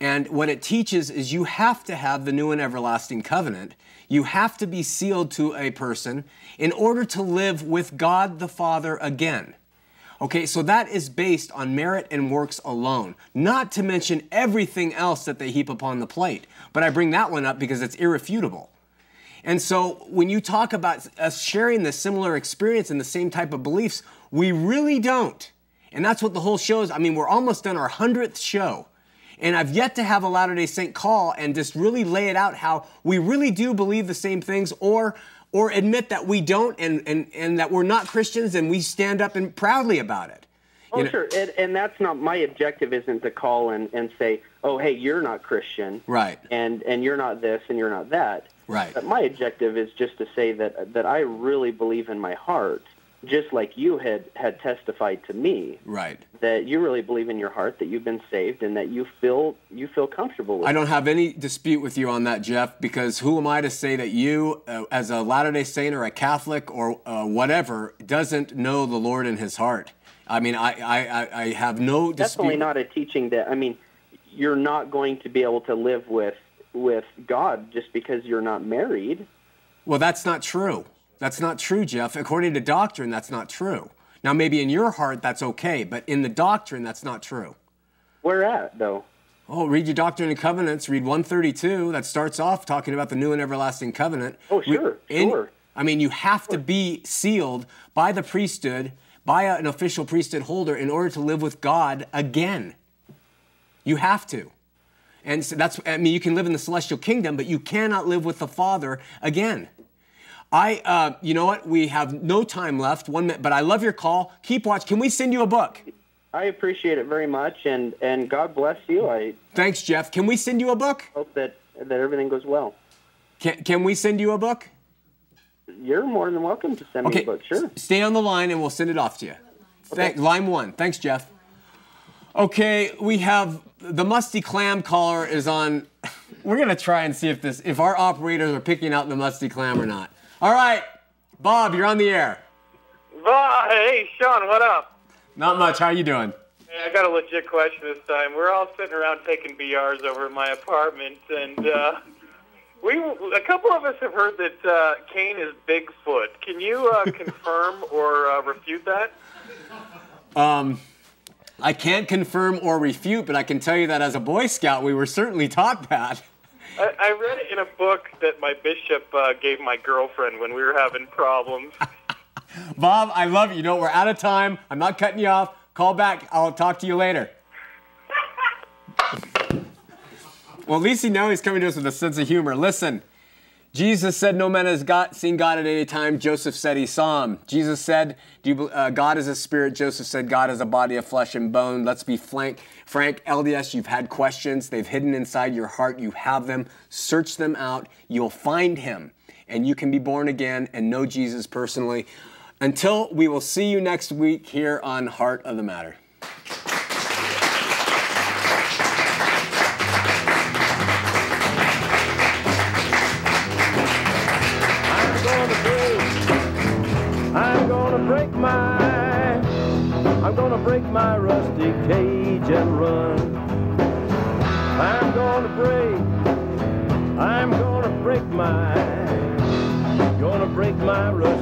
And what it teaches is you have to have the new and everlasting covenant. You have to be sealed to a person in order to live with God the Father again. Okay, so that is based on merit and works alone, not to mention everything else that they heap upon the plate. But I bring that one up because it's irrefutable. And so when you talk about us sharing the similar experience and the same type of beliefs, we really don't. And that's what the whole show is. I mean, we're almost done our 100th show. And I've yet to have a Latter day Saint call and just really lay it out how we really do believe the same things or or admit that we don't and, and, and that we're not Christians and we stand up and proudly about it. Oh, know? sure. And, and, that's not my objective isn't to call and, and say, oh, hey, you're not Christian. Right. And, and you're not this and you're not that. Right. But my objective is just to say that, that I really believe in my heart just like you had had testified to me. Right. That you really believe in your heart that you've been saved and that you feel you feel comfortable with I don't have any dispute with you on that Jeff because who am I to say that you uh, as a Latter-day Saint or a Catholic or uh, whatever doesn't know the Lord in his heart? I mean I I, I have no dispute definitely not a teaching that I mean you're not going to be able to live with with God just because you're not married well that's not true that's not true, Jeff. According to doctrine, that's not true. Now, maybe in your heart, that's okay, but in the doctrine, that's not true. Where at, though? Oh, read your Doctrine and Covenants. Read 132. That starts off talking about the new and everlasting covenant. Oh, sure, in, sure. I mean, you have to be sealed by the priesthood, by an official priesthood holder, in order to live with God again. You have to. And so that's, I mean, you can live in the celestial kingdom, but you cannot live with the Father again. I, uh, you know what? We have no time left, one minute, but I love your call. Keep watch. Can we send you a book? I appreciate it very much, and, and God bless you. I Thanks, Jeff. Can we send you a book? Hope that, that everything goes well. Can, can we send you a book? You're more than welcome to send okay. me a book, sure. Stay on the line and we'll send it off to you. Okay. Thank, line one. Thanks, Jeff. Okay, we have the musty clam caller is on. We're gonna try and see if this, if our operators are picking out the musty clam or not. All right, Bob, you're on the air. Bob, hey, Shawn, what up? Not much. How you doing? Hey, I got a legit question this time. We're all sitting around taking BRs over at my apartment, and uh, we a couple of us have heard that uh, Cain is Bigfoot. Can you uh, confirm or uh, refute that? Um, I can't confirm or refute, but I can tell you that as a Boy Scout, we were certainly taught that. I, I read it in a book that my bishop uh, gave my girlfriend when we were having problems. Bob, I love you. You know, we're out of time. I'm not cutting you off. Call back. I'll talk to you later. well, at least you know he's coming to us with a sense of humor. Listen. Jesus said, No man has got, seen God at any time. Joseph said he saw him. Jesus said, you, uh, God is a spirit. Joseph said, God is a body of flesh and bone. Let's be frank. Frank, LDS, you've had questions. They've hidden inside your heart. You have them. Search them out. You'll find him. And you can be born again and know Jesus personally. Until we will see you next week here on Heart of the Matter.